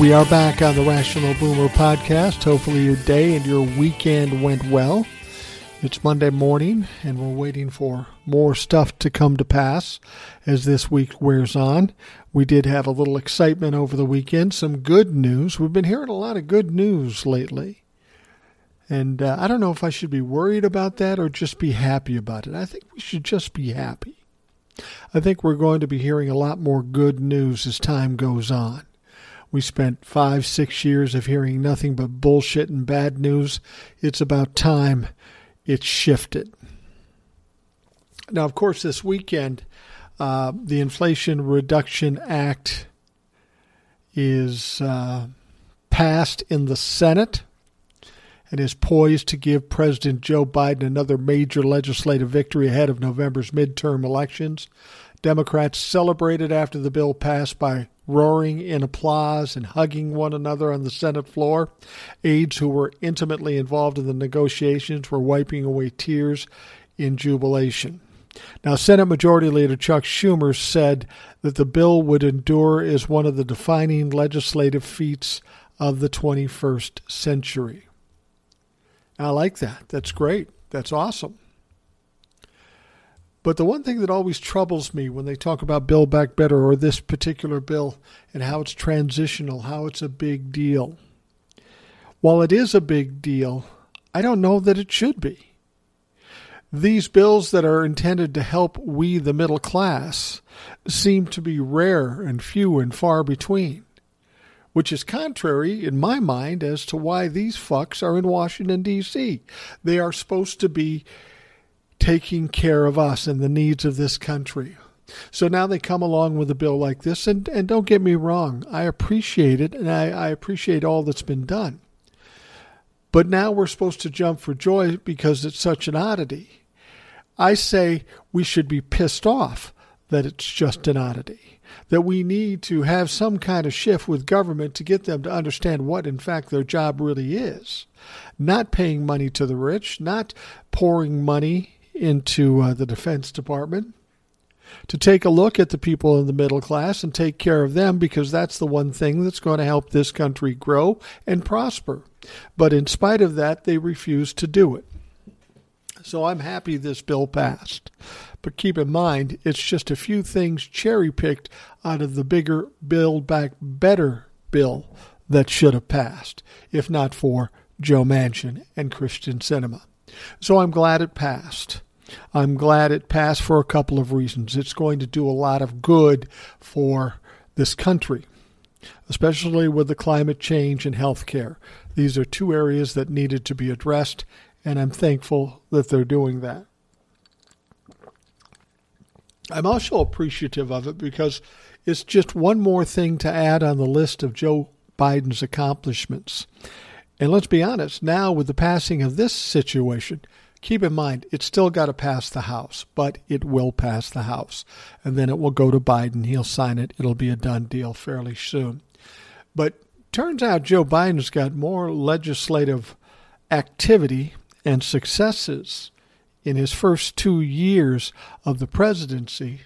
We are back on the Rational Boomer podcast. Hopefully, your day and your weekend went well. It's Monday morning, and we're waiting for more stuff to come to pass as this week wears on. We did have a little excitement over the weekend, some good news. We've been hearing a lot of good news lately. And uh, I don't know if I should be worried about that or just be happy about it. I think we should just be happy. I think we're going to be hearing a lot more good news as time goes on. We spent five, six years of hearing nothing but bullshit and bad news. It's about time it shifted. Now, of course, this weekend, uh, the Inflation Reduction Act is uh, passed in the Senate and is poised to give President Joe Biden another major legislative victory ahead of November's midterm elections. Democrats celebrated after the bill passed by roaring in applause and hugging one another on the Senate floor. Aides who were intimately involved in the negotiations were wiping away tears in jubilation. Now, Senate Majority Leader Chuck Schumer said that the bill would endure as one of the defining legislative feats of the 21st century. I like that. That's great. That's awesome. But the one thing that always troubles me when they talk about Build Back Better or this particular bill and how it's transitional, how it's a big deal. While it is a big deal, I don't know that it should be. These bills that are intended to help we, the middle class, seem to be rare and few and far between, which is contrary, in my mind, as to why these fucks are in Washington, D.C. They are supposed to be taking care of us and the needs of this country. So now they come along with a bill like this, and, and don't get me wrong, I appreciate it and I, I appreciate all that's been done. But now we're supposed to jump for joy because it's such an oddity. I say we should be pissed off that it's just an oddity, that we need to have some kind of shift with government to get them to understand what, in fact, their job really is. Not paying money to the rich, not pouring money into uh, the Defense Department to take a look at the people in the middle class and take care of them because that's the one thing that's going to help this country grow and prosper. But in spite of that, they refuse to do it. So I'm happy this bill passed. But keep in mind, it's just a few things cherry picked out of the bigger Build Back Better bill that should have passed, if not for Joe Manchin and Kyrsten Sinema. So I'm glad it passed. I'm glad it passed for a couple of reasons. It's going to do a lot of good for this country, especially with the climate change and health care. These are two areas that needed to be addressed, and I'm thankful that they're doing that. I'm also appreciative of it because it's just one more thing to add on the list of Joe Biden's accomplishments. And let's be honest, now with the passing of this situation, keep in mind it's still got to pass the House, but it will pass the House. And then it will go to Biden. He'll sign it. It'll be a done deal fairly soon. But turns out Joe Biden's got more legislative activity and successes in his first two years of the presidency,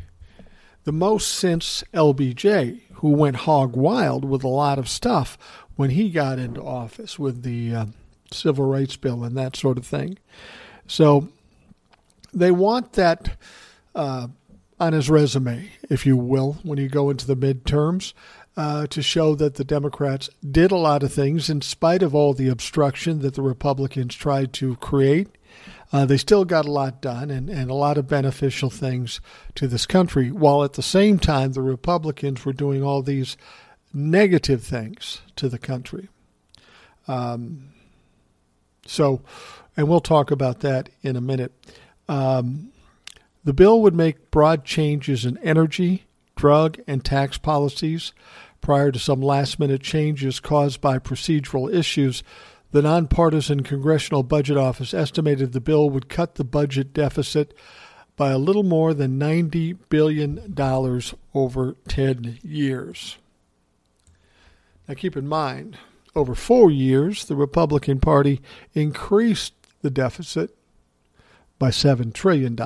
the most since LBJ, who went hog wild with a lot of stuff when he got into office with the uh, civil rights bill and that sort of thing. So they want that uh, on his resume, if you will, when you go into the midterms. Uh, to show that the Democrats did a lot of things in spite of all the obstruction that the Republicans tried to create. Uh, they still got a lot done and, and a lot of beneficial things to this country, while at the same time, the Republicans were doing all these negative things to the country. Um, so, and we'll talk about that in a minute. Um, the bill would make broad changes in energy, drug, and tax policies. Prior to some last minute changes caused by procedural issues, The nonpartisan Congressional Budget Office estimated the bill would cut the budget deficit by a little more than $90 billion over 10 years. Now, keep in mind, over four years, the Republican Party increased the deficit by $7 trillion.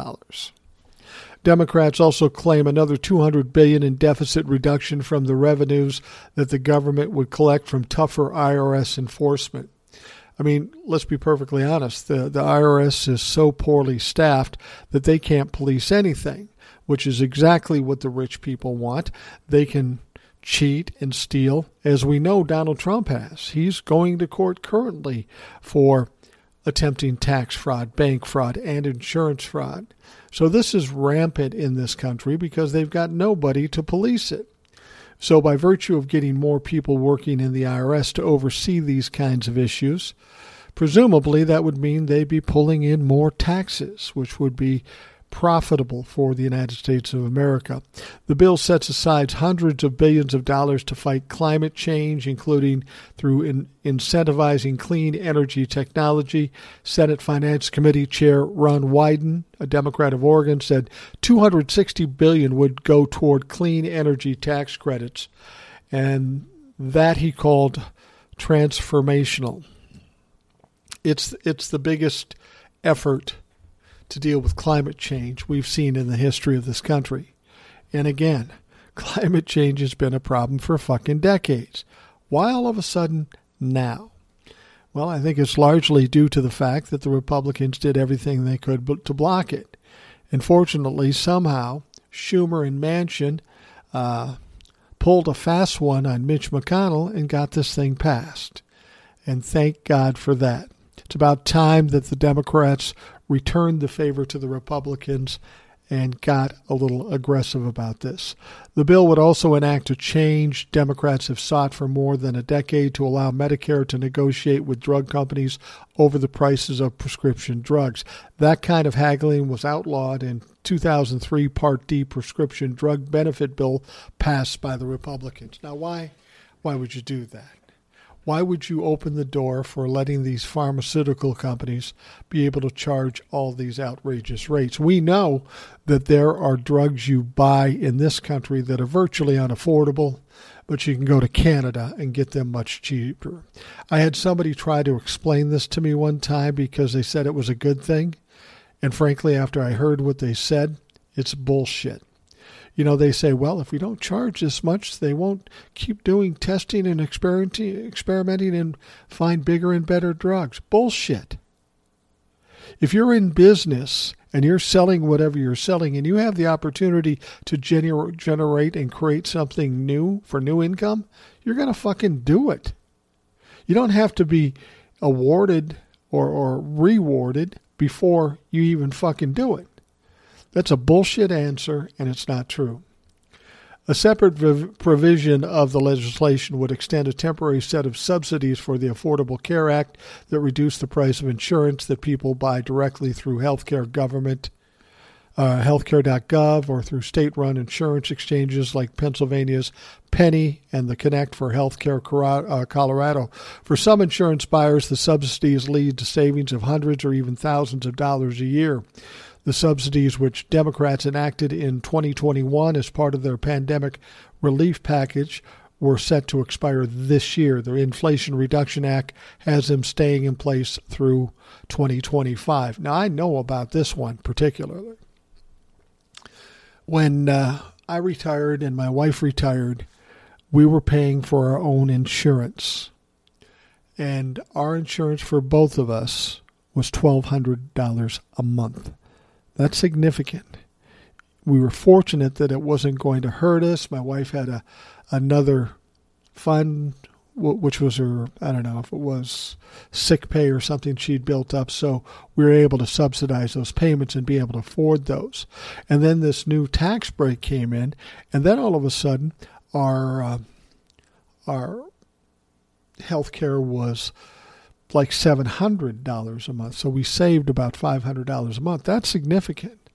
Democrats also claim another 200 billion in deficit reduction from the revenues that the government would collect from tougher IRS enforcement. I mean, let's be perfectly honest. The the IRS is so poorly staffed that they can't police anything, which is exactly what the rich people want. They can cheat and steal, as we know Donald Trump has. He's going to court currently for attempting tax fraud, bank fraud, and insurance fraud. So this is rampant in this country because they've got nobody to police it. So, by virtue of getting more people working in the IRS to oversee these kinds of issues, presumably that would mean they'd be pulling in more taxes, which would be profitable for the United States of America. The bill sets aside hundreds of billions of dollars to fight climate change, including through in incentivizing clean energy technology. Senate Finance Committee Chair Ron Wyden, a Democrat of Oregon, said 260 billion would go toward clean energy tax credits, and that he called transformational. It's it's the biggest effort to deal with climate change we've seen in the history of this country. And again, climate change has been a problem for fucking decades. Why all of a sudden now? Well, I think it's largely due to the fact that the Republicans did everything they could to block it. And fortunately, somehow, Schumer and Manchin uh, pulled a fast one on Mitch McConnell and got this thing passed. And thank God for that. It's about time that the Democrats returned the favor to the Republicans and got a little aggressive about this. The bill would also enact a change Democrats have sought for more than a decade to allow Medicare to negotiate with drug companies over the prices of prescription drugs. That kind of haggling was outlawed in 2003 Part D prescription drug benefit bill passed by the Republicans. Now why why would you do that? Why would you open the door for letting these pharmaceutical companies be able to charge all these outrageous rates? We know that there are drugs you buy in this country that are virtually unaffordable, but you can go to Canada and get them much cheaper. I had somebody try to explain this to me one time because they said it was a good thing. And frankly, after I heard what they said, it's bullshit you know, they say, well, if we don't charge this much, they won't keep doing testing and experimenting, experimenting and find bigger and better drugs. Bullshit. If you're in business and you're selling whatever you're selling and you have the opportunity to gener- generate and create something new for new income, you're going to fucking do it. You don't have to be awarded or, or rewarded before you even fucking do it. That's a bullshit answer, and it's not true. A separate provision of the legislation would extend a temporary set of subsidies for the Affordable Care Act that reduce the price of insurance that people buy directly through healthcare government, uh, healthcare.gov, or through state run insurance exchanges like Pennsylvania's Pennie and the Connect for Healthcare uh, Colorado. For some insurance buyers, the subsidies lead to savings of hundreds or even thousands of dollars a year. The subsidies, which Democrats enacted in 2021 as part of their pandemic relief package, were set to expire this year. The Inflation Reduction Act has them staying in place through 2025. Now, I know about this one particularly. When uh, I retired and my wife retired, we were paying for our own insurance. And our insurance for both of us was $1,200 a month. That's significant. We were fortunate that it wasn't going to hurt us. My wife had a another fund, which was her I don't know if it was sick pay or something she'd built up. So we were able to subsidize those payments and be able to afford those. And then this new tax break came in, and then all of a sudden our uh, our health care was like $700 a month. So we saved about $500 a month. That's significant.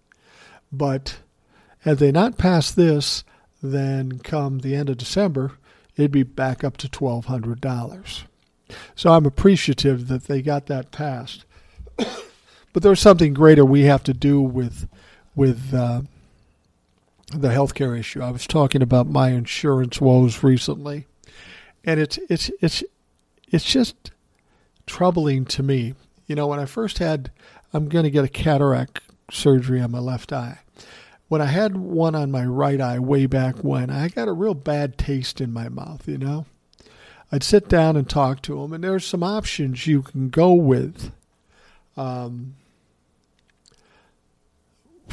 But had they not passed this, then come the end of December, it'd be back up to $1,200. So I'm appreciative that they got that passed. but there's something greater we have to do with with uh, the healthcare issue. I was talking about my insurance woes recently, and it's it's it's it's just troubling to me. You know, when I first had, I'm going to get a cataract surgery on my left eye. When I had one on my right eye way back when, I got a real bad taste in my mouth. You know, I'd sit down and talk to them, and there's some options you can go with. Um,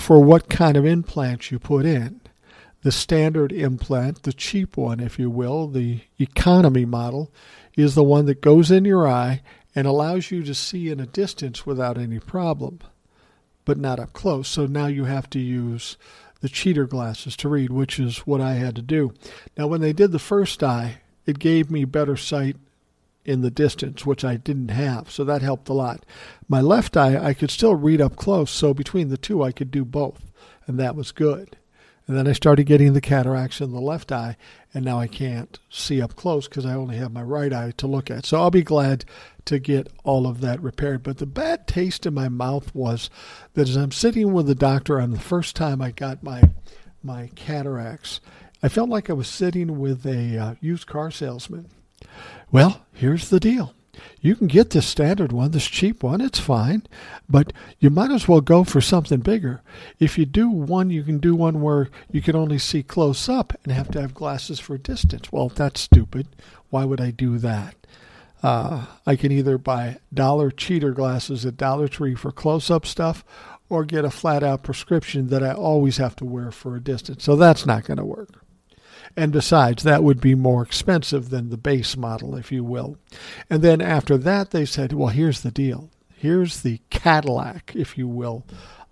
for what kind of implants you put in. The standard implant, the cheap one, if you will, the economy model, is the one that goes in your eye and allows you to see in a distance without any problem, but not up close. So now you have to use the cheater glasses to read, which is what I had to do. Now, when they did the first eye, it gave me better sight in the distance, which I didn't have, so that helped a lot. My left eye, I could still read up close, so between the two, I could do both, and that was good. And then I started getting the cataracts in the left eye, and now I can't see up close because I only have my right eye to look at. So I'll be glad to get all of that repaired. But the bad taste in my mouth was that as I'm sitting with the doctor on the first time I got my my cataracts, I felt like I was sitting with a uh, used car salesman well, here's the deal. You can get this standard one, this cheap one, it's fine, but you might as well go for something bigger. If you do one, you can do one where you can only see close up and have to have glasses for distance. Well, that's stupid. Why would I do that? Uh, I can either buy dollar cheater glasses at Dollar Tree for close up stuff or get a flat out prescription that I always have to wear for a distance. So that's not going to work. And besides, that would be more expensive than the base model, if you will. And then after that, they said, well, here's the deal. Here's the Cadillac, if you will,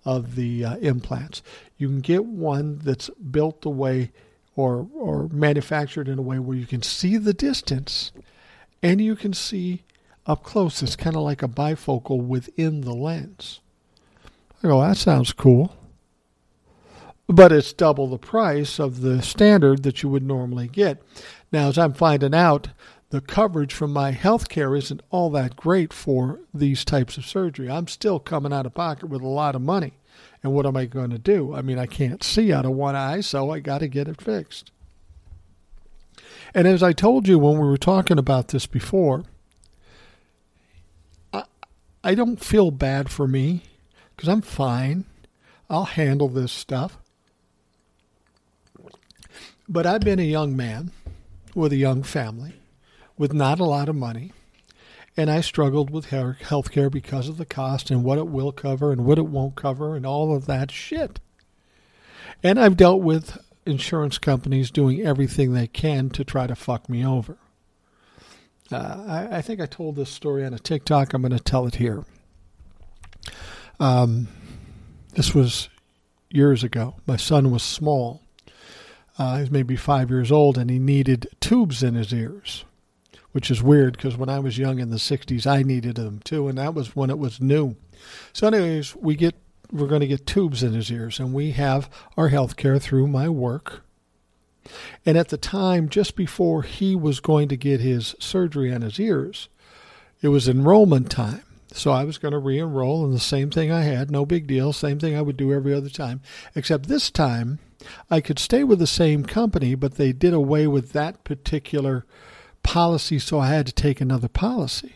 of the uh, implants. You can get one that's built the way or, or manufactured in a way where you can see the distance and you can see up close. It's kind of like a bifocal within the lens. I go, that sounds cool but it's double the price of the standard that you would normally get. Now, as I'm finding out, the coverage from my health care isn't all that great for these types of surgery. I'm still coming out of pocket with a lot of money. And what am I going to do? I mean, I can't see out of one eye, so I got to get it fixed. And as I told you when we were talking about this before, I, I don't feel bad for me because I'm fine. I'll handle this stuff. But I've been a young man with a young family with not a lot of money. And I struggled with health care because of the cost and what it will cover and what it won't cover and all of that shit. And I've dealt with insurance companies doing everything they can to try to fuck me over. Uh, I, I, think I told this story on a TikTok. I'm going to tell it here. Um, this was years ago. My son was small, uh, he was maybe five years old, and he needed tubes in his ears, which is weird because when I was young in the '60s, I needed them too, and that was when it was new. So, anyways, we get we're going to get tubes in his ears, and we have our health care through my work. And at the time, just before he was going to get his surgery on his ears, it was enrollment time. So I was going to re enroll in the same thing I had, no big deal, same thing I would do every other time, except this time I could stay with the same company, but they did away with that particular policy, so I had to take another policy.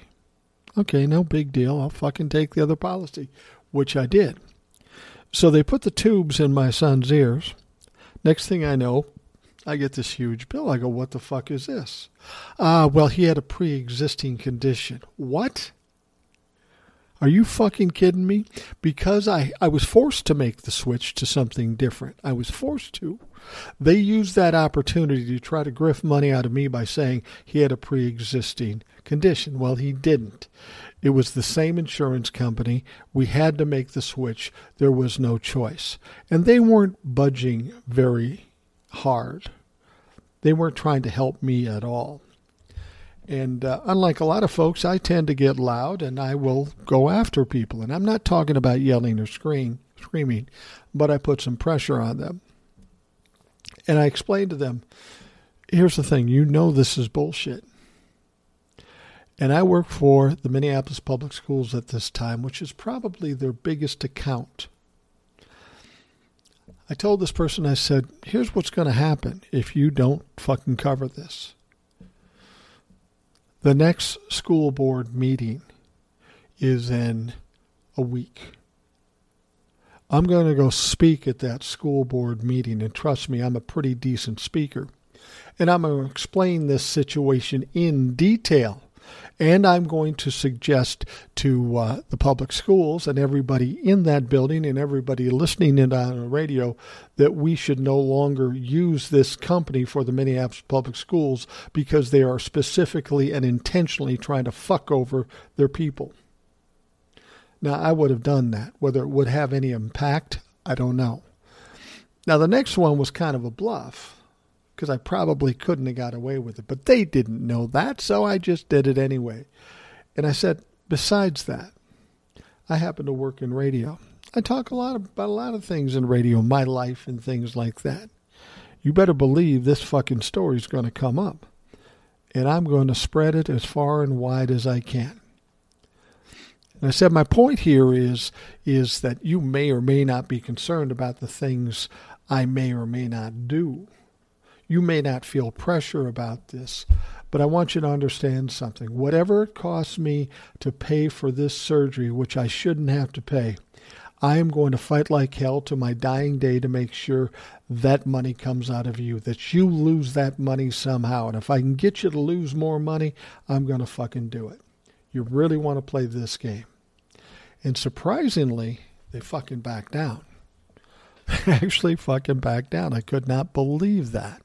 Okay, no big deal. I'll fucking take the other policy, which I did. So they put the tubes in my son's ears. Next thing I know, I get this huge bill. I go, what the fuck is this? Ah, uh, well, he had a pre existing condition. What? Are you fucking kidding me? Because I, I was forced to make the switch to something different. I was forced to. They used that opportunity to try to grift money out of me by saying he had a pre existing condition. Well, he didn't. It was the same insurance company. We had to make the switch. There was no choice. And they weren't budging very hard. They weren't trying to help me at all. And uh, unlike a lot of folks, I tend to get loud and I will go after people. And I'm not talking about yelling or scream, screaming, but I put some pressure on them. And I explained to them here's the thing you know this is bullshit. And I worked for the Minneapolis Public Schools at this time, which is probably their biggest account. I told this person, I said, here's what's going to happen if you don't fucking cover this. The next school board meeting is in a week. I'm going to go speak at that school board meeting, and trust me, I'm a pretty decent speaker. And I'm going to explain this situation in detail. And I'm going to suggest to uh, the public schools and everybody in that building and everybody listening in on the radio that we should no longer use this company for the Minneapolis public schools because they are specifically and intentionally trying to fuck over their people. Now, I would have done that. Whether it would have any impact, I don't know. Now, the next one was kind of a bluff because I probably couldn't have got away with it, but they didn't know that, so I just did it anyway. And I said, besides that, I happen to work in radio. I talk a lot about a lot of things in radio, my life and things like that. You better believe this fucking story is going to come up. And I'm going to spread it as far and wide as I can. And I said my point here is is that you may or may not be concerned about the things I may or may not do. You may not feel pressure about this, but I want you to understand something. Whatever it costs me to pay for this surgery, which I shouldn't have to pay, I am going to fight like hell to my dying day to make sure that money comes out of you, that you lose that money somehow. And if I can get you to lose more money, I'm going to fucking do it. You really want to play this game. And surprisingly, they fucking back down. They actually fucking back down. I could not believe that.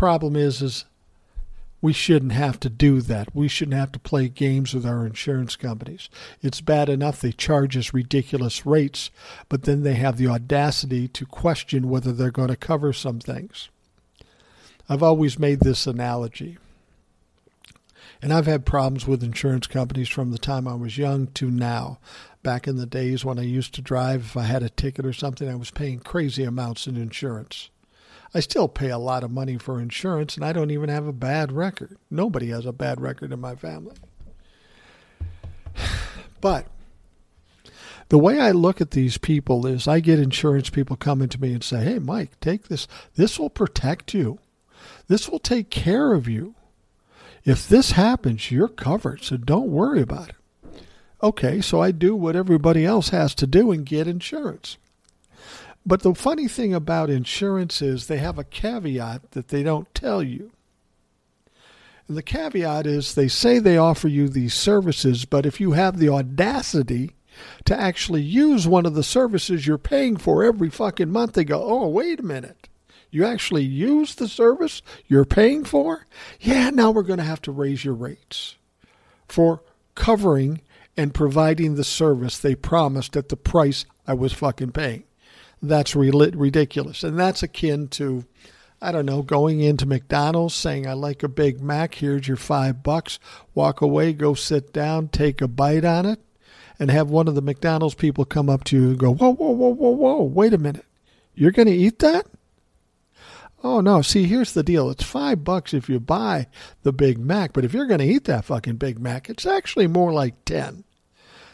Problem is, is we shouldn't have to do that. We shouldn't have to play games with our insurance companies. It's bad enough they charge us ridiculous rates, but then they have the audacity to question whether they're going to cover some things. I've always made this analogy. And I've had problems with insurance companies from the time I was young to now. Back in the days when I used to drive, if I had a ticket or something, I was paying crazy amounts in insurance. I still pay a lot of money for insurance, and I don't even have a bad record. Nobody has a bad record in my family. But the way I look at these people is I get insurance people coming to me and say, Hey, Mike, take this. This will protect you, this will take care of you. If this happens, you're covered, so don't worry about it. Okay, so I do what everybody else has to do and get insurance. But the funny thing about insurance is they have a caveat that they don't tell you. And the caveat is they say they offer you these services, but if you have the audacity to actually use one of the services you're paying for every fucking month, they go, oh, wait a minute. You actually use the service you're paying for? Yeah, now we're going to have to raise your rates for covering and providing the service they promised at the price I was fucking paying. That's ridiculous. And that's akin to, I don't know, going into McDonald's saying, I like a Big Mac, here's your five bucks, walk away, go sit down, take a bite on it, and have one of the McDonald's people come up to you and go, Whoa, whoa, whoa, whoa, whoa, wait a minute. You're going to eat that? Oh no, see here's the deal. It's five bucks if you buy the Big Mac, but if you're gonna eat that fucking Big Mac, it's actually more like ten.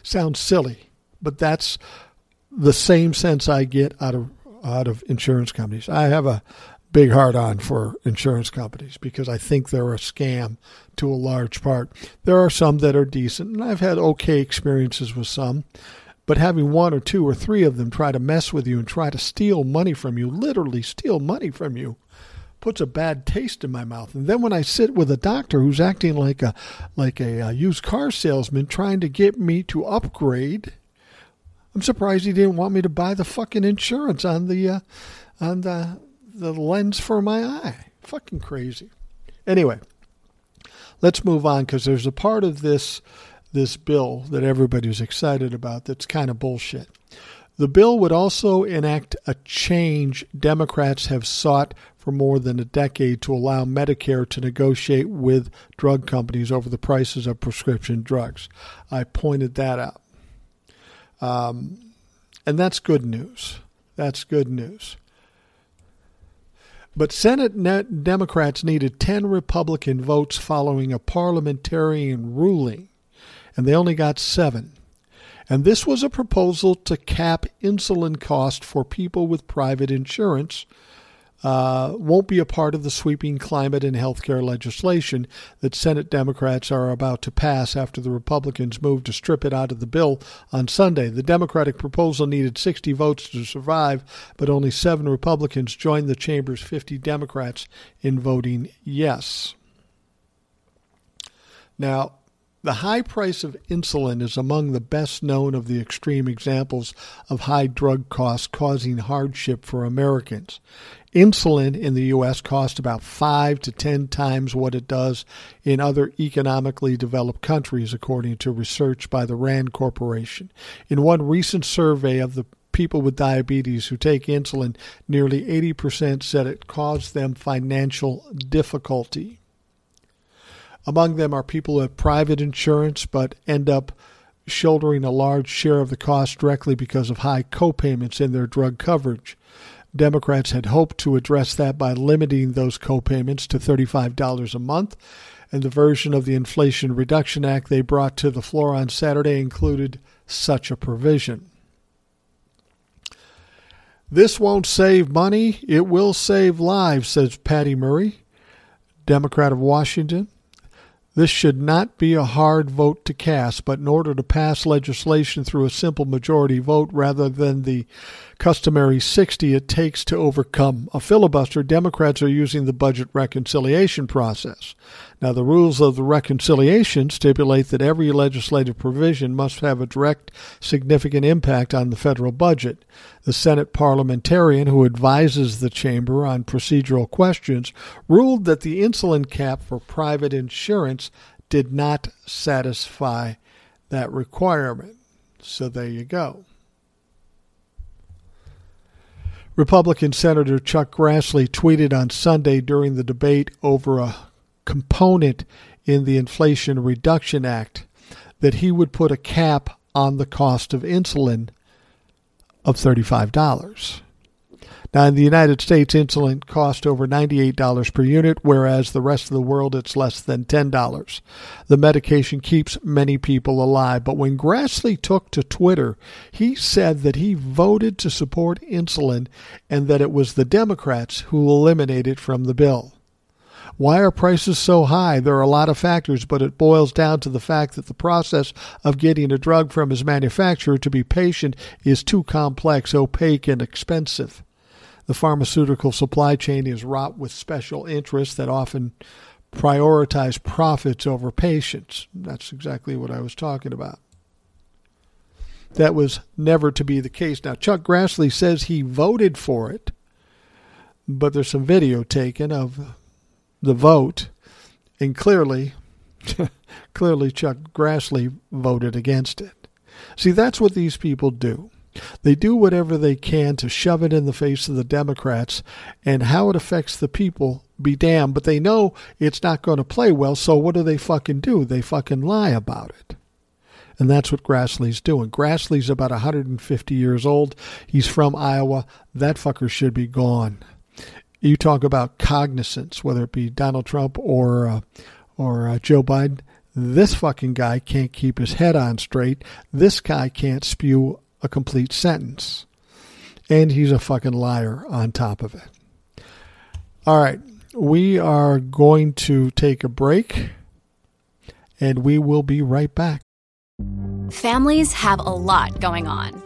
Sounds silly, but that's the same sense I get out of out of insurance companies. I have a big heart on for insurance companies because I think they're a scam to a large part. There are some that are decent, and I've had okay experiences with some. But having one or two or three of them try to mess with you and try to steal money from you, literally steal money from you, puts a bad taste in my mouth. And then when I sit with a doctor who's acting like a like a, a used car salesman trying to get me to upgrade, I'm surprised he didn't want me to buy the fucking insurance on the uh, on the the lens for my eye. Fucking crazy. Anyway, let's move on because there's a part of this this bill that everybody's excited about that's kind of bullshit. The bill would also enact a change Democrats have sought for more than a decade to allow Medicare to negotiate with drug companies over the prices of prescription drugs. I pointed that out. Um, and that's good news. That's good news. But Senate Democrats needed 10 Republican votes following a parliamentarian ruling, and they only got seven. And this was a proposal to cap insulin cost for people with private insurance uh, won't be a part of the sweeping climate and healthcare legislation that Senate Democrats are about to pass after the Republicans moved to strip it out of the bill on Sunday. The Democratic proposal needed 60 votes to survive, but only seven Republicans joined the chamber's 50 Democrats in voting yes. Now, the high price of insulin is among the best known of the extreme examples of high drug costs causing hardship for Americans. Insulin in the U.S. costs about five to ten times what it does in other economically developed countries, according to research by the RAND Corporation. In one recent survey of the people with diabetes who take insulin, nearly 80% said it caused them financial difficulty. Among them are people who have private insurance but end up shouldering a large share of the cost directly because of high copayments in their drug coverage. Democrats had hoped to address that by limiting those copayments to $35 a month, and the version of the Inflation Reduction Act they brought to the floor on Saturday included such a provision. This won't save money, it will save lives, says Patty Murray, Democrat of Washington. This should not be a hard vote to cast, but in order to pass legislation through a simple majority vote rather than the customary 60 it takes to overcome a filibuster, Democrats are using the budget reconciliation process. Now, the rules of the reconciliation stipulate that every legislative provision must have a direct, significant impact on the federal budget. The Senate parliamentarian who advises the chamber on procedural questions ruled that the insulin cap for private insurance did not satisfy that requirement. So there you go. Republican Senator Chuck Grassley tweeted on Sunday during the debate over a component in the Inflation Reduction Act that he would put a cap on the cost of insulin of $35. Now, in the United States, insulin costs over $98 per unit, whereas the rest of the world it's less than $10. The medication keeps many people alive. But when Grassley took to Twitter, he said that he voted to support insulin and that it was the Democrats who eliminated it from the bill. Why are prices so high? There are a lot of factors, but it boils down to the fact that the process of getting a drug from its manufacturer to be patient is too complex, opaque, and expensive. The pharmaceutical supply chain is wrought with special interests that often prioritize profits over patients. That's exactly what I was talking about. That was never to be the case. Now, Chuck Grassley says he voted for it, but there's some video taken of the vote, and clearly, clearly Chuck Grassley voted against it. See, that's what these people do. They do whatever they can to shove it in the face of the Democrats, and how it affects the people be damned. But they know it's not going to play well, so what do they fucking do? They fucking lie about it. And that's what Grassley's doing. Grassley's about 150 years old. He's from Iowa. That fucker should be gone you talk about cognizance, whether it be Donald Trump or uh, or uh, Joe Biden. This fucking guy can't keep his head on straight. This guy can't spew a complete sentence, and he's a fucking liar on top of it. All right, we are going to take a break, and we will be right back. Families have a lot going on.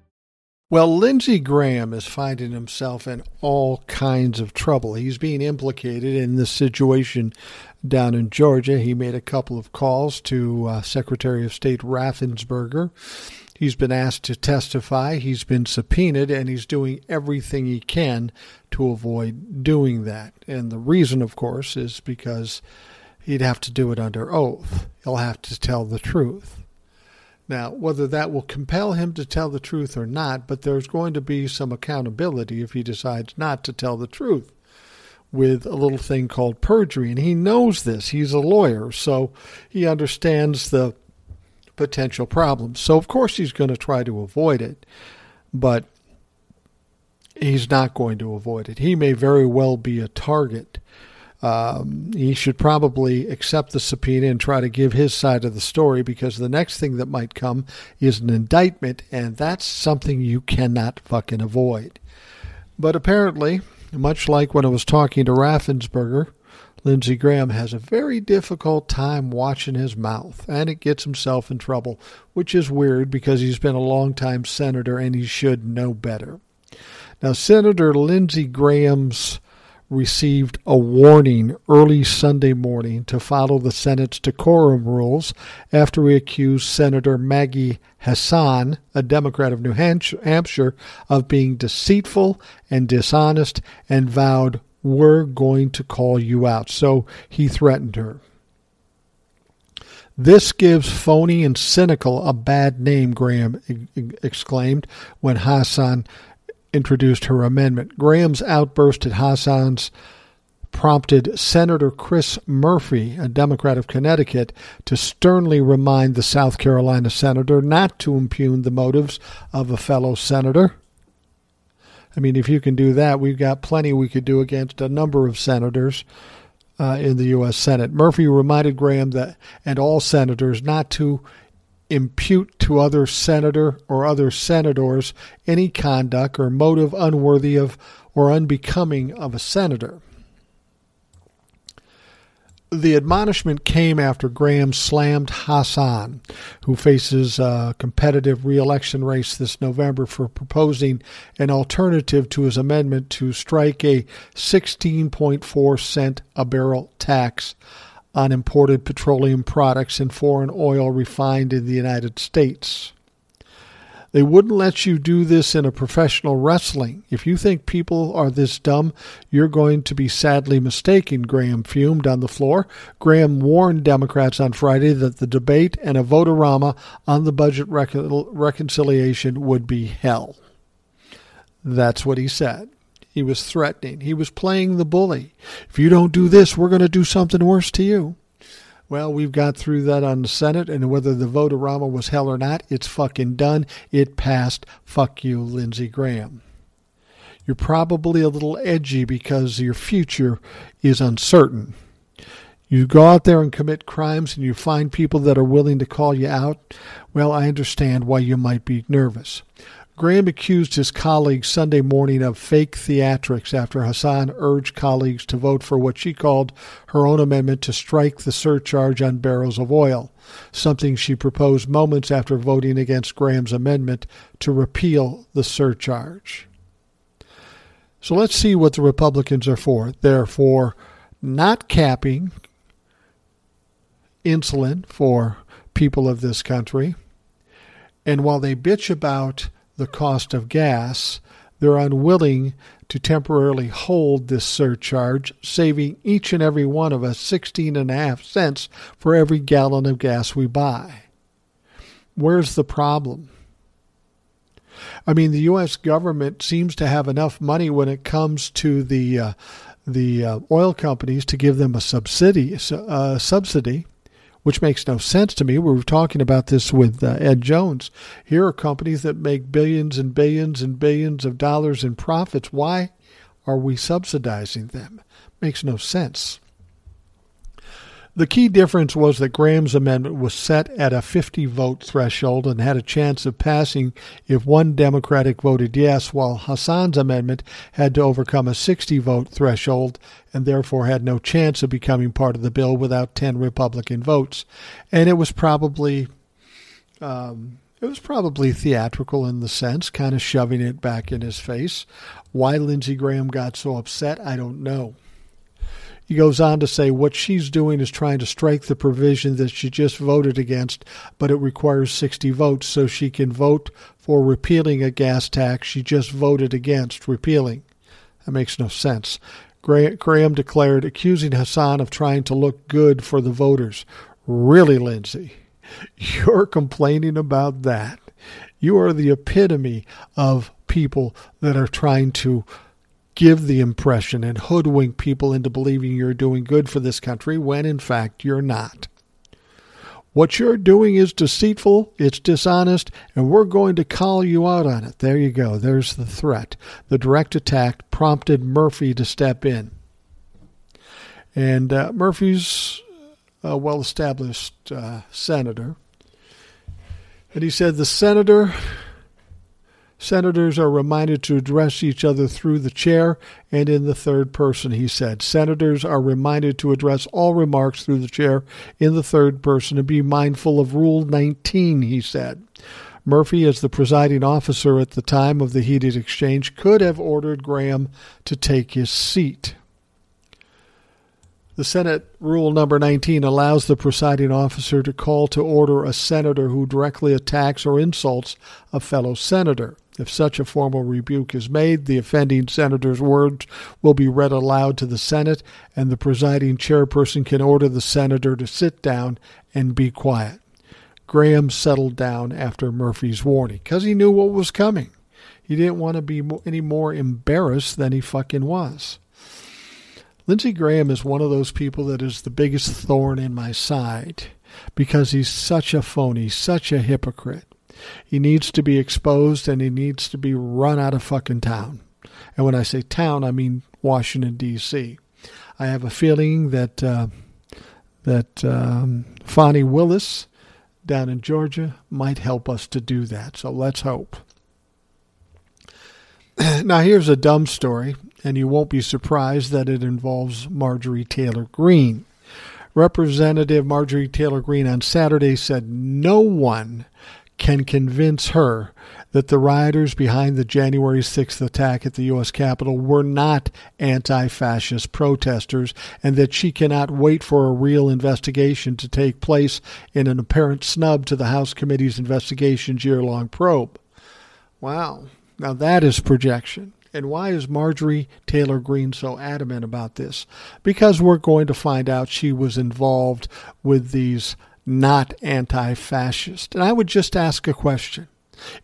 Well, Lindsey Graham is finding himself in all kinds of trouble. He's being implicated in this situation down in Georgia. He made a couple of calls to uh, Secretary of State Raffensperger. He's been asked to testify, he's been subpoenaed, and he's doing everything he can to avoid doing that. And the reason, of course, is because he'd have to do it under oath. He'll have to tell the truth. Now, whether that will compel him to tell the truth or not, but there's going to be some accountability if he decides not to tell the truth with a little thing called perjury. And he knows this. He's a lawyer, so he understands the potential problems. So, of course, he's going to try to avoid it, but he's not going to avoid it. He may very well be a target um, he should probably accept the subpoena and try to give his side of the story because the next thing that might come is an indictment, and that's something you cannot fucking avoid. But apparently, much like when I was talking to Raffensperger, Lindsey Graham has a very difficult time watching his mouth, and it gets himself in trouble, which is weird because he's been a long-time senator and he should know better. Now, Senator Lindsey Graham's received a warning early Sunday morning to follow the Senate's decorum rules after he accused Senator Maggie Hassan, a Democrat of New Hampshire, of being deceitful and dishonest and vowed, We're going to call you out. So he threatened her. This gives phony and cynical a bad name, Graham exclaimed when Hassan introduced her amendment. Graham's outburst at Hassan's prompted Senator Chris Murphy, a Democrat of Connecticut, to sternly remind the South Carolina senator not to impugn the motives of a fellow senator. I mean, if you can do that, we've got plenty we could do against a number of senators uh, in the U.S. Senate. Murphy reminded Graham that and all senators not to impute to other senator or other senators any conduct or motive unworthy of or unbecoming of a senator. The admonishment came after Graham slammed Hassan, who faces a competitive reelection race this November for proposing an alternative to his amendment to strike a 16.4 cent a barrel tax on imported petroleum products and foreign oil refined in the United States. They wouldn't let you do this in a professional wrestling. If you think people are this dumb, you're going to be sadly mistaken, Graham fumed on the floor. Graham warned Democrats on Friday that the debate and a vote-a-rama on the budget reconciliation would be hell. That's what he said. He was threatening. He was playing the bully. If you don't do this, we're going to do something worse to you. Well, we've got through that on the Senate, and whether the vote-a-rama was hell or not, it's fucking done. It passed. Fuck you, Lindsey Graham. You're probably a little edgy because your future is uncertain. You go out there and commit crimes and you find people that are willing to call you out. Well, I understand why you might be nervous. Graham accused his colleagues Sunday morning of fake theatrics after Hassan urged colleagues to vote for what she called her own amendment to strike the surcharge on barrels of oil, something she proposed moments after voting against Graham's amendment to repeal the surcharge. So let's see what the Republicans are for. They're for not capping insulin for people of this country. And while they bitch about the cost of gas, they're unwilling to temporarily hold this surcharge, saving each and every one of us 16 and a half cents for every gallon of gas we buy. Where's the problem? I mean, the U.S. government seems to have enough money when it comes to the uh, the uh, oil companies to give them a subsidy, uh, subsidy, which makes no sense to me. We were talking about this with uh, Ed Jones. Here are companies that make billions and billions and billions of dollars in profits. Why are we subsidizing them? Makes no sense. The key difference was that Graham's amendment was set at a 50 vote threshold and had a chance of passing if one Democratic voted yes, while Hassan's amendment had to overcome a 60 vote threshold and therefore had no chance of becoming part of the bill without 10 Republican votes. And it was probably. Um, it was probably theatrical in the sense, kind of shoving it back in his face. Why Lindsey Graham got so upset, I don't know. He goes on to say what she's doing is trying to strike the provision that she just voted against, but it requires 60 votes so she can vote for repealing a gas tax she just voted against repealing. That makes no sense. Graham declared, accusing Hassan of trying to look good for the voters. Really, Lindsey, you're complaining about that. You are the epitome of people that are trying to give the impression and hoodwink people into believing you're doing good for this country when in fact you're not. What you're doing is deceitful, it's dishonest, and we're going to call you out on it. There you go. There's the threat. The direct attack prompted Murphy to step in. And uh, Murphy's a well established uh, senator. And he said the senator Senators are reminded to address each other through the chair and in the third person, he said. Senators are reminded to address all remarks through the chair in the third person and be mindful of Rule 19, he said. Murphy, as the presiding officer at the time of the heated exchange, could have ordered Graham to take his seat. The Senate Rule Number 19 allows the presiding officer to call to order a senator who directly attacks or insults a fellow senator. If such a formal rebuke is made, the offending senator's words will be read aloud to the Senate, and the presiding chairperson can order the senator to sit down and be quiet. Graham settled down after Murphy's warning because he knew what was coming. He didn't want to be any more embarrassed than he fucking was. Lindsey Graham is one of those people that is the biggest thorn in my side because he's such a phony, such a hypocrite. He needs to be exposed and he needs to be run out of fucking town. And when I say town, I mean Washington, D.C. I have a feeling that uh, that um, Fani Willis down in Georgia might help us to do that. So let's hope. now, here's a dumb story, and you won't be surprised that it involves Marjorie Taylor Greene. Representative Marjorie Taylor Greene on Saturday said no one can convince her that the rioters behind the January 6th attack at the U.S. Capitol were not anti fascist protesters and that she cannot wait for a real investigation to take place in an apparent snub to the House Committee's investigation's year long probe. Wow. Now that is projection. And why is Marjorie Taylor Greene so adamant about this? Because we're going to find out she was involved with these not anti fascist. And I would just ask a question.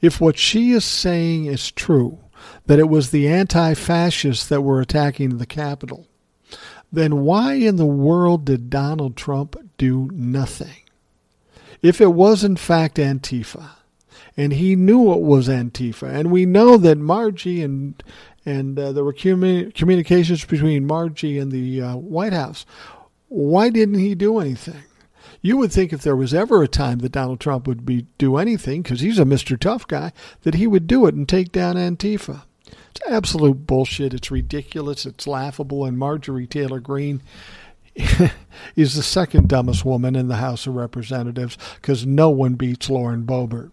If what she is saying is true, that it was the anti fascists that were attacking the Capitol, then why in the world did Donald Trump do nothing? If it was in fact Antifa, and he knew it was Antifa, and we know that Margie and and uh, there were communications between Margie and the uh, White House. Why didn't he do anything? You would think if there was ever a time that Donald Trump would be do anything, because he's a Mr. Tough guy, that he would do it and take down Antifa. It's absolute bullshit. It's ridiculous. It's laughable. And Marjorie Taylor Greene is the second dumbest woman in the House of Representatives because no one beats Lauren Boebert.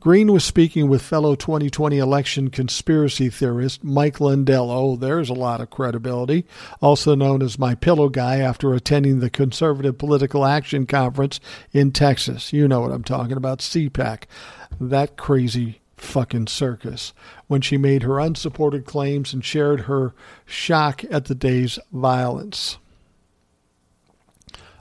Greene was speaking with fellow 2020 election conspiracy theorist Mike Lindell. Oh, there's a lot of credibility. Also known as my pillow guy after attending the Conservative Political Action Conference in Texas. You know what I'm talking about, CPAC. That crazy fucking circus. When she made her unsupported claims and shared her shock at the day's violence.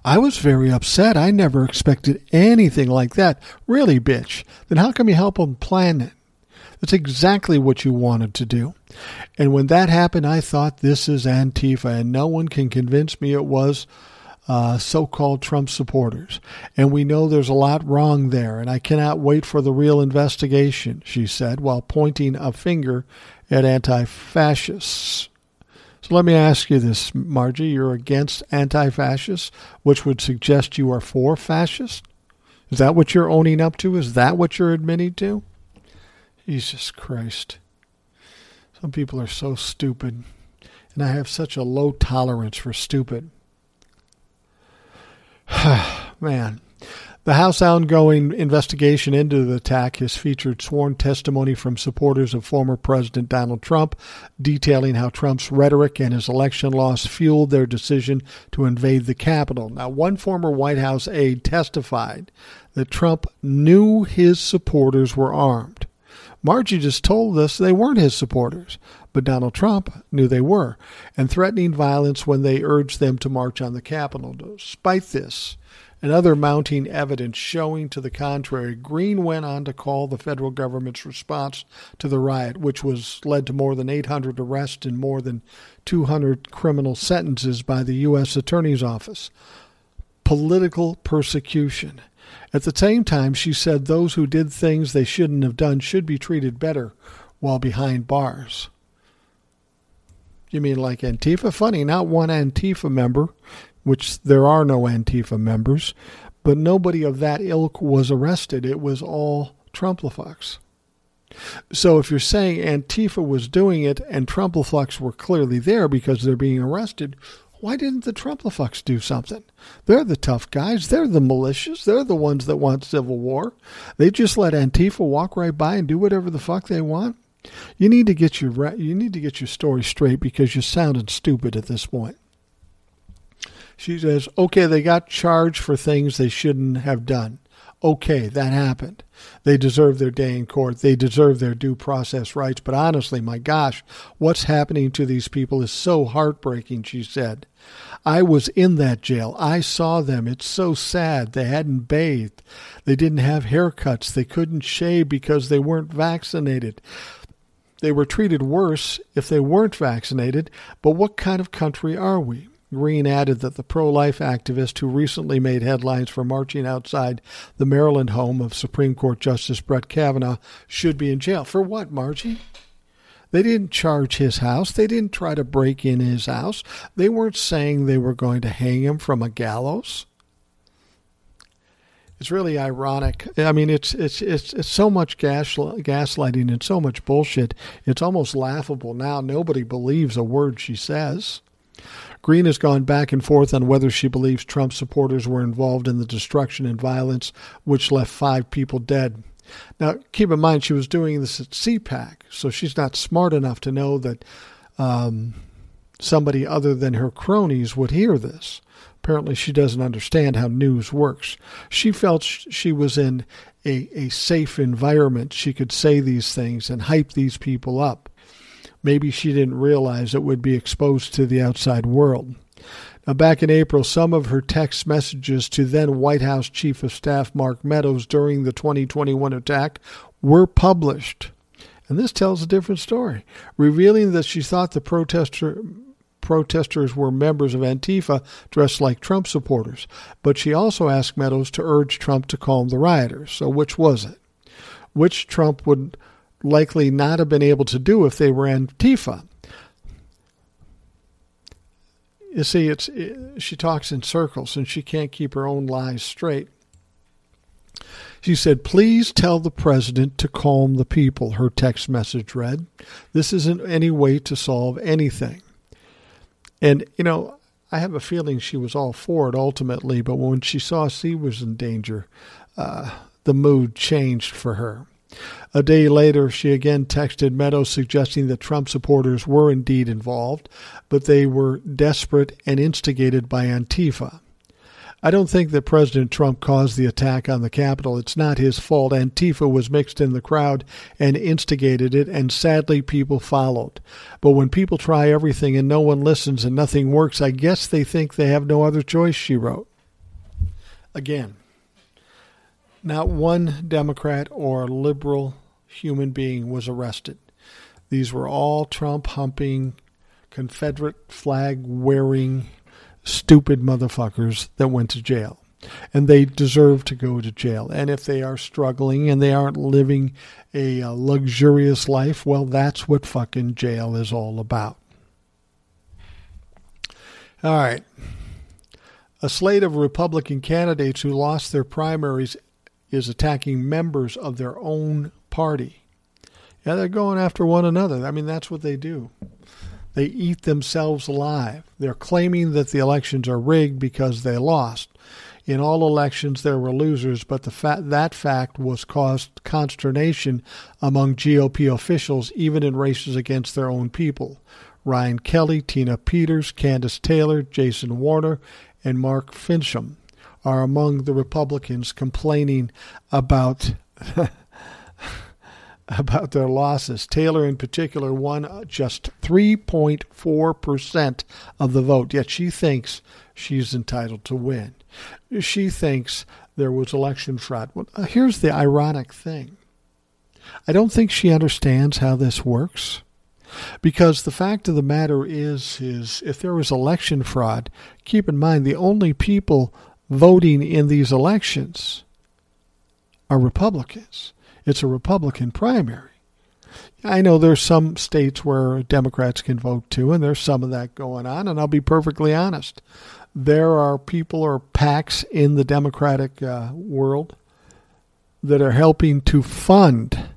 I was very upset. I never expected anything like that. Really, bitch. Then how come you help them plan it? That's exactly what you wanted to do. And when that happened, I thought this is Antifa, and no one can convince me it was uh, so called Trump supporters. And we know there's a lot wrong there, and I cannot wait for the real investigation, she said, while pointing a finger at anti fascists. So let me ask you this, Margie. You're against anti fascists, which would suggest you are for fascists? Is that what you're owning up to? Is that what you're admitting to? Jesus Christ. Some people are so stupid, and I have such a low tolerance for stupid. Man. The House ongoing investigation into the attack has featured sworn testimony from supporters of former President Donald Trump, detailing how Trump's rhetoric and his election loss fueled their decision to invade the Capitol. Now, one former White House aide testified that Trump knew his supporters were armed, Margie just told us they weren't his supporters, but Donald Trump knew they were, and threatening violence when they urged them to march on the Capitol. Despite this, and other mounting evidence showing to the contrary, Greene went on to call the federal government's response to the riot, which was led to more than 800 arrests and more than 200 criminal sentences by the U.S. Attorney's Office, political persecution. At the same time, she said those who did things they shouldn't have done should be treated better while behind bars. You mean like Antifa? Funny, not one Antifa member which there are no Antifa members, but nobody of that ilk was arrested. It was all Trumplefux. So if you're saying Antifa was doing it and Trumplefux were clearly there because they're being arrested, why didn't the Trumplefux do something? They're the tough guys. They're the malicious. They're the ones that want civil war. They just let Antifa walk right by and do whatever the fuck they want. You need to get your you need to get your story straight because you're sounding stupid at this point. She says, okay, they got charged for things they shouldn't have done. Okay, that happened. They deserve their day in court. They deserve their due process rights. But honestly, my gosh, what's happening to these people is so heartbreaking, she said. I was in that jail. I saw them. It's so sad. They hadn't bathed. They didn't have haircuts. They couldn't shave because they weren't vaccinated. They were treated worse if they weren't vaccinated. But what kind of country are we? Greene added that the pro life activist who recently made headlines for marching outside the Maryland home of Supreme Court Justice Brett Kavanaugh should be in jail. For what, Margie? They didn't charge his house. They didn't try to break in his house. They weren't saying they were going to hang him from a gallows. It's really ironic. I mean, it's it's it's, it's so much gas, gaslighting and so much bullshit. It's almost laughable now. Nobody believes a word she says. Greene has gone back and forth on whether she believes Trump supporters were involved in the destruction and violence which left five people dead. Now, keep in mind, she was doing this at CPAC, so she's not smart enough to know that um, somebody other than her cronies would hear this. Apparently, she doesn't understand how news works. She felt she was in a, a safe environment. She could say these things and hype these people up maybe she didn't realize it would be exposed to the outside world. Now, back in April, some of her text messages to then White House Chief of Staff Mark Meadows during the 2021 attack were published. And this tells a different story, revealing that she thought the protester, protesters were members of Antifa dressed like Trump supporters. But she also asked Meadows to urge Trump to calm the rioters. So, which was it? Which Trump would likely not have been able to do if they were Antifa. You see, it's it, she talks in circles and she can't keep her own lies straight. She said, Please tell the president to calm the people, her text message read. This isn't any way to solve anything. And, you know, I have a feeling she was all for it ultimately, but when she saw she was in danger, uh, the mood changed for her. A day later, she again texted Meadows suggesting that Trump supporters were indeed involved, but they were desperate and instigated by Antifa. I don't think that President Trump caused the attack on the Capitol. It's not his fault. Antifa was mixed in the crowd and instigated it, and sadly, people followed. But when people try everything and no one listens and nothing works, I guess they think they have no other choice, she wrote. Again, not one Democrat or liberal human being was arrested. These were all Trump humping, Confederate flag wearing, stupid motherfuckers that went to jail. And they deserve to go to jail. And if they are struggling and they aren't living a, a luxurious life, well, that's what fucking jail is all about. All right. A slate of Republican candidates who lost their primaries is attacking members of their own party. Yeah, they're going after one another. I mean, that's what they do. They eat themselves alive. They're claiming that the elections are rigged because they lost. In all elections, there were losers, but the fa- that fact was caused consternation among GOP officials, even in races against their own people. Ryan Kelley, Tina Peters, Kandiss Taylor, Jason Warner, and Mark Finchem are among the Republicans complaining about about their losses. Taylor, in particular, won just 3.4% of the vote, yet she thinks she's entitled to win. She thinks there was election fraud. Well, uh, here's the ironic thing I don't think she understands how this works. Because the fact of the matter is, is if there was election fraud, keep in mind the only people voting in these elections are Republicans. It's a Republican primary. I know there's some states where Democrats can vote too, and there's some of that going on. And I'll be perfectly honest, there are people or PACs in the Democratic uh, world that are helping to fund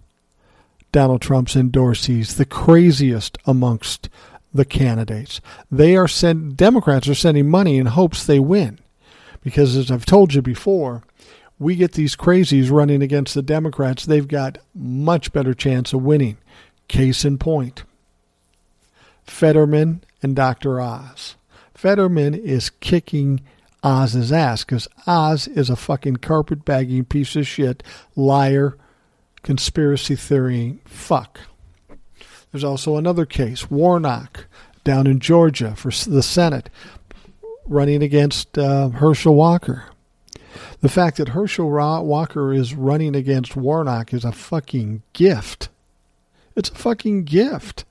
Donald Trump's endorsees, the craziest amongst the candidates. They are send Democrats are sending money in hopes they win, because as I've told you before, we get these crazies running against the Democrats, they've got much better chance of winning. Case in point Fetterman and Dr. Oz. Fetterman is kicking Oz's ass because Oz is a fucking carpetbagging piece of shit, liar, conspiracy theory fuck. There's also another case, Warnock, down in Georgia for the Senate, running against uh, Herschel Walker. The fact that Herschel Walker is running against Warnock is a fucking gift. It's a fucking gift.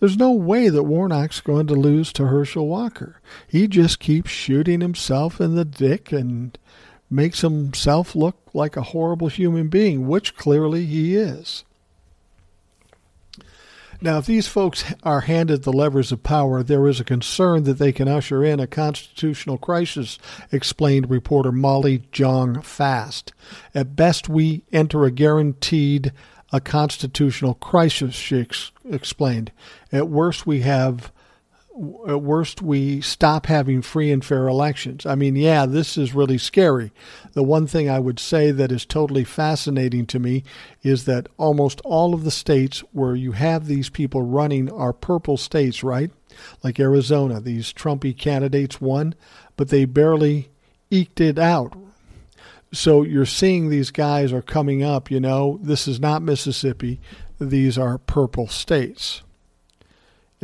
There's no way that Warnock's going to lose to Herschel Walker. He just keeps shooting himself in the dick and makes himself look like a horrible human being, which clearly he is. Now, if these folks are handed the levers of power, there is a concern that they can usher in a constitutional crisis, explained reporter Molly Jong Fast. At best, we enter a guaranteed a constitutional crisis, she ex- explained. At worst, we have at worst we stop having free and fair elections. I mean, yeah, this is really scary. The one thing I would say that is totally fascinating to me is that almost all of the states where you have these people running are purple states, right? Like Arizona, these Trumpy candidates won, but they barely eked it out. So you're seeing these guys are coming up, you know, this is not Mississippi. These are purple states.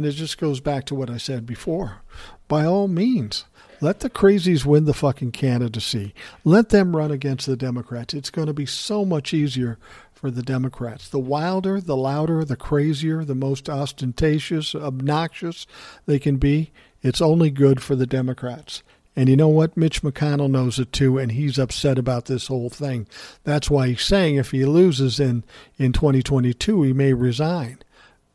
And it just goes back to what I said before. By all means, let the crazies win the fucking candidacy. Let them run against the Democrats. It's going to be so much easier for the Democrats. The wilder, the louder, the crazier, the most ostentatious, obnoxious they can be, it's only good for the Democrats. And you know what? Mitch McConnell knows it too, and he's upset about this whole thing. That's why he's saying if he loses in, in 2022, he may resign.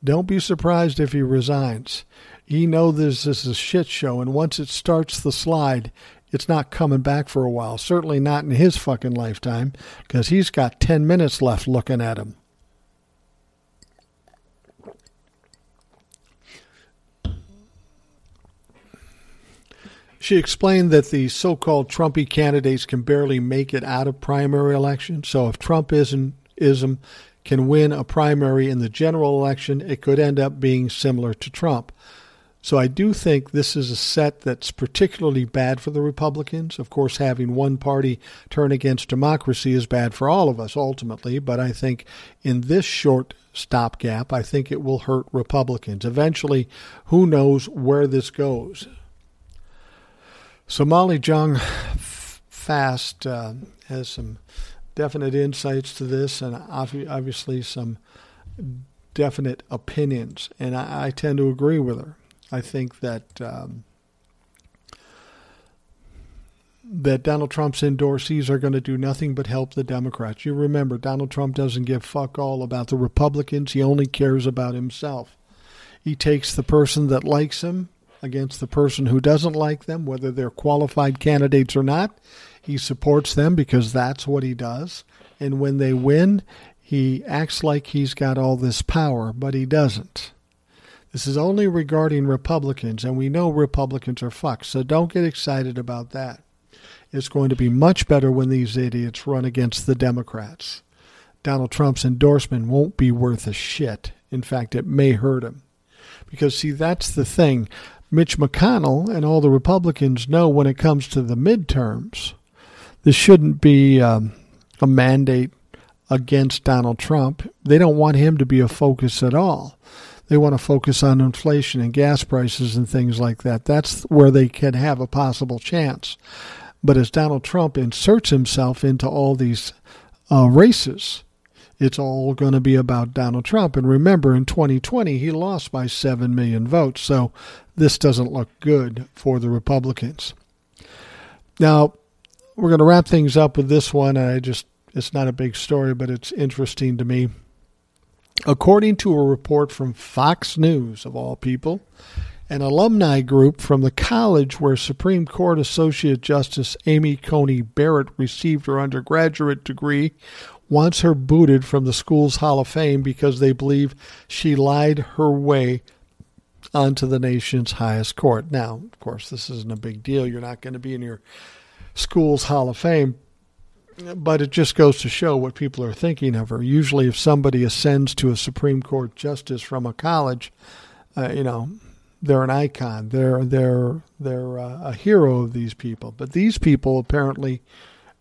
Don't be surprised if he resigns. He know this is a shit show, and once it starts the slide, it's not coming back for a while. Certainly not in his fucking lifetime, because he's got 10 minutes left looking at him. She explained that the so called Trumpy candidates can barely make it out of primary elections. So if Trumpism can win a primary in the general election, it could end up being similar to Trump. So I do think this is a set that's particularly bad for the Republicans. Of course, having one party turn against democracy is bad for all of us ultimately, but I think in this short stopgap, I think it will hurt Republicans. Eventually, who knows where this goes. So Molly Jong Fast uh, has some definite insights to this and obviously some definite opinions. And I, I tend to agree with her. I think that um, that Donald Trump's endorsees are going to do nothing but help the Democrats. You remember, Donald Trump doesn't give fuck all about the Republicans. He only cares about himself. He takes the person that likes him against the person who doesn't like them, whether they're qualified candidates or not. He supports them because that's what he does. And when they win, he acts like he's got all this power, but he doesn't. This is only regarding Republicans, and we know Republicans are fucked, so don't get excited about that. It's going to be much better when these idiots run against the Democrats. Donald Trump's endorsement won't be worth a shit. In fact, it may hurt him. Because, see, that's the thing. Mitch McConnell and all the Republicans know when it comes to the midterms, this shouldn't be um, a mandate against Donald Trump. They don't want him to be a focus at all. They want to focus on inflation and gas prices and things like that. That's where they can have a possible chance. But as Donald Trump inserts himself into all these uh, races, it's all going to be about Donald Trump. And remember, in 2020, he lost by 7 million votes. So this doesn't look good for the Republicans. Now, we're going to wrap things up with this one. I just, it's not a big story, but it's interesting to me. According to a report from Fox News, of all people, an alumni group from the college where Supreme Court Associate Justice Amy Coney Barrett received her undergraduate degree wants her booted from the school's Hall of Fame because they believe she lied her way onto the nation's highest court. Now, of course, this isn't a big deal. You're not going to be in your school's Hall of Fame, but it just goes to show what people are thinking of her. Usually, if somebody ascends to a Supreme Court justice from a college, uh, you know, they're an icon. They're they're they're uh, a hero of these people. But these people apparently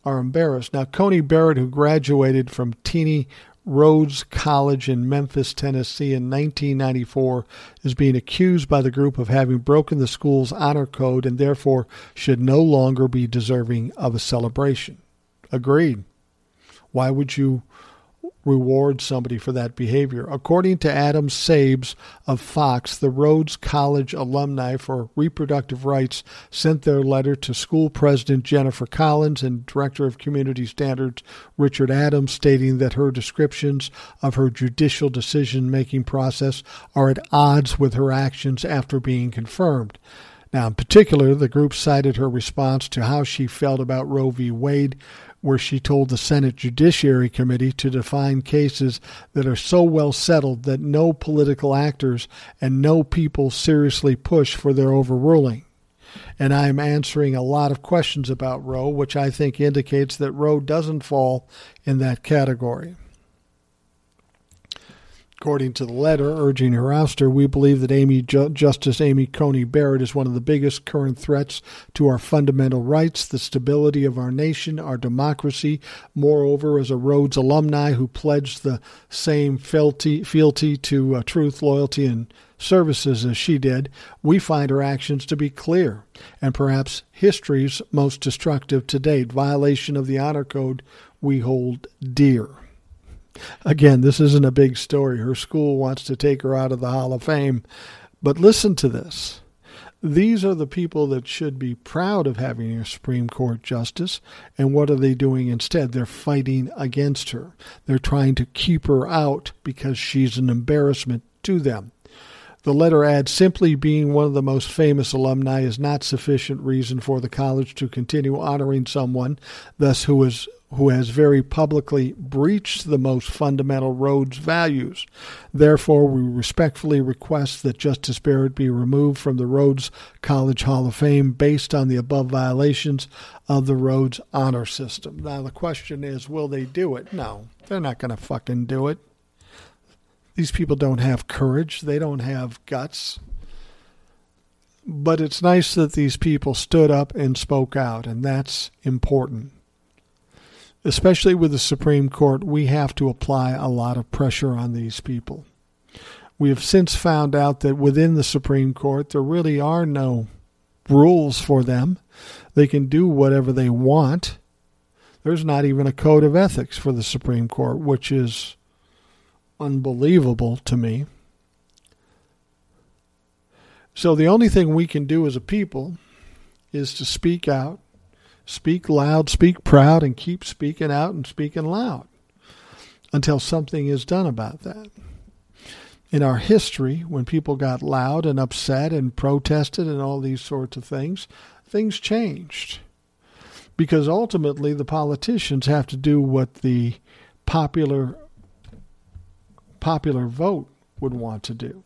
are embarrassed. Now, Coney Barrett, who graduated from Teeny Rhodes College in Memphis, Tennessee in 1994, is being accused by the group of having broken the school's honor code and therefore should no longer be deserving of a celebration. Agreed. Why would you reward somebody for that behavior. According to Adam Sabes of Fox, the Rhodes College alumni for reproductive rights sent their letter to school president Jennifer Collins and director of community standards Richard Adams, stating that her descriptions of her judicial decision making process are at odds with her actions after being confirmed. Now, in particular, the group cited her response to how she felt about Roe v. Wade, where she told the Senate Judiciary Committee to define cases that are so well settled that no political actors and no people seriously push for their overruling. And I am answering a lot of questions about Roe, which I think indicates that Roe doesn't fall in that category. According to the letter urging her ouster, we believe that Amy Justice Amy Coney Barrett is one of the biggest current threats to our fundamental rights, the stability of our nation, our democracy. Moreover, as a Rhodes alumni who pledged the same fealty, fealty to uh, truth, loyalty, and services as she did, we find her actions to be clear and perhaps history's most destructive to date violation of the honor code we hold dear. Again, this isn't a big story. Her school wants to take her out of the Hall of Fame. But listen to this. These are the people that should be proud of having a Supreme Court justice. And what are they doing instead? They're fighting against her. They're trying to keep her out because she's an embarrassment to them. The letter adds simply being one of the most famous alumni is not sufficient reason for the college to continue honoring someone, thus, who is who has very publicly breached the most fundamental Rhodes values. Therefore, we respectfully request that Justice Barrett be removed from the Rhodes College Hall of Fame based on the above violations of the Rhodes honor system. Now, the question is will they do it? No, they're not going to fucking do it. These people don't have courage, they don't have guts. But it's nice that these people stood up and spoke out, and that's important especially with the Supreme Court, we have to apply a lot of pressure on these people. We have since found out that within the Supreme Court, there really are no rules for them. They can do whatever they want. There's not even a code of ethics for the Supreme Court, which is unbelievable to me. So the only thing we can do as a people is to speak out Speak loud, speak proud, and keep speaking out and speaking loud until something is done about that. In our history, when people got loud and upset and protested and all these sorts of things, things changed. Because ultimately, the politicians have to do what the popular popular vote would want to do.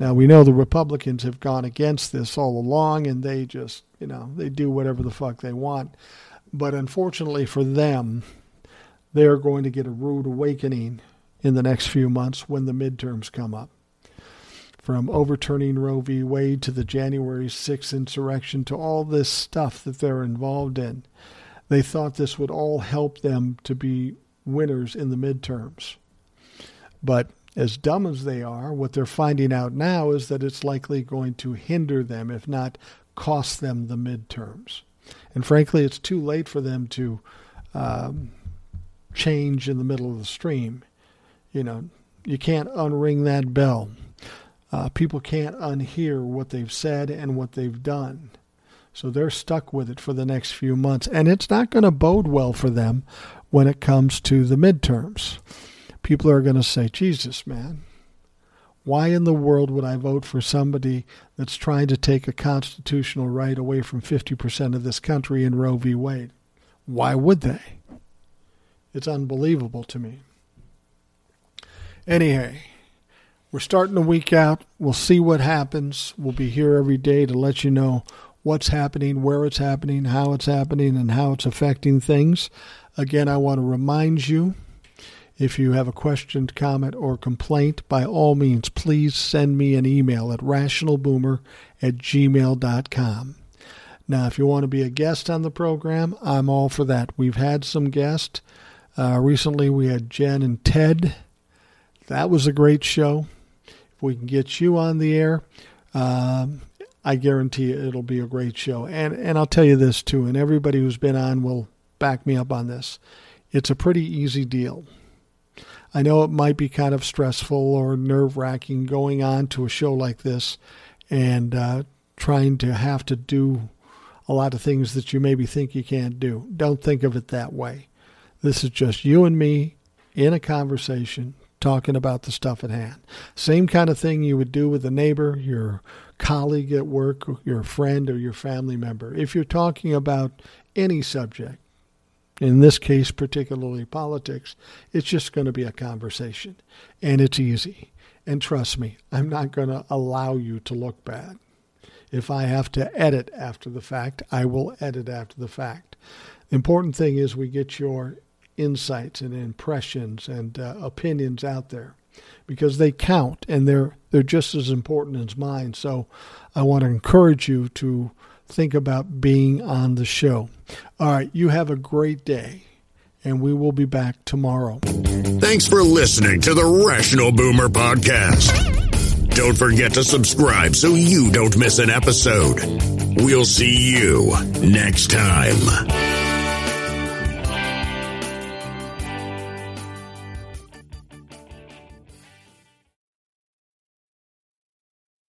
Now we know the Republicans have gone against this all along, and they just, you know, they do whatever the fuck they want. But unfortunately for them, they are going to get a rude awakening in the next few months when the midterms come up. From overturning Roe v. Wade to the January 6th insurrection to all this stuff that they're involved in, they thought this would all help them to be winners in the midterms. But as dumb as they are, what they're finding out now is that it's likely going to hinder them, if not cost them the midterms. And frankly, it's too late for them to um, change in the middle of the stream. You know, you can't unring that bell. Uh, people can't unhear what they've said and what they've done. So they're stuck with it for the next few months. And it's not going to bode well for them when it comes to the midterms. People are going to say, Jesus, man, why in the world would I vote for somebody that's trying to take a constitutional right away from 50% of this country in Roe v. Wade? Why would they? It's unbelievable to me. Anyway, we're starting the week out. We'll see what happens. We'll be here every day to let you know what's happening, where it's happening, how it's happening, and how it's affecting things. Again, I want to remind you if you have a question, comment, or complaint, by all means, please send me an email at rationalboomer at gmail.com. Now, if you want to be a guest on the program, I'm all for that. We've had some guests. Uh, recently, we had Jen and Ted. That was a great show. If we can get you on the air, um, I guarantee it'll be a great show. And and I'll tell you this too, and everybody who's been on will back me up on this. It's a pretty easy deal. I know it might be kind of stressful or nerve wracking going on to a show like this and uh, trying to have to do a lot of things that you maybe think you can't do. Don't think of it that way. This is just you and me in a conversation talking about the stuff at hand. Same kind of thing you would do with a neighbor, your colleague at work, your friend, or your family member. If you're talking about any subject, in this case, particularly politics, it's just going to be a conversation. And it's easy. And trust me, I'm not going to allow you to look bad. If I have to edit after the fact, I will edit after the fact. The important thing is we get your insights and impressions and uh, opinions out there because they count and they're they're just as important as mine. So I want to encourage you to think about being on the show. All right, you have a great day, and we will be back tomorrow. Thanks for listening to the Rational Boomer Podcast. Don't forget to subscribe so you don't miss an episode. We'll see you next time.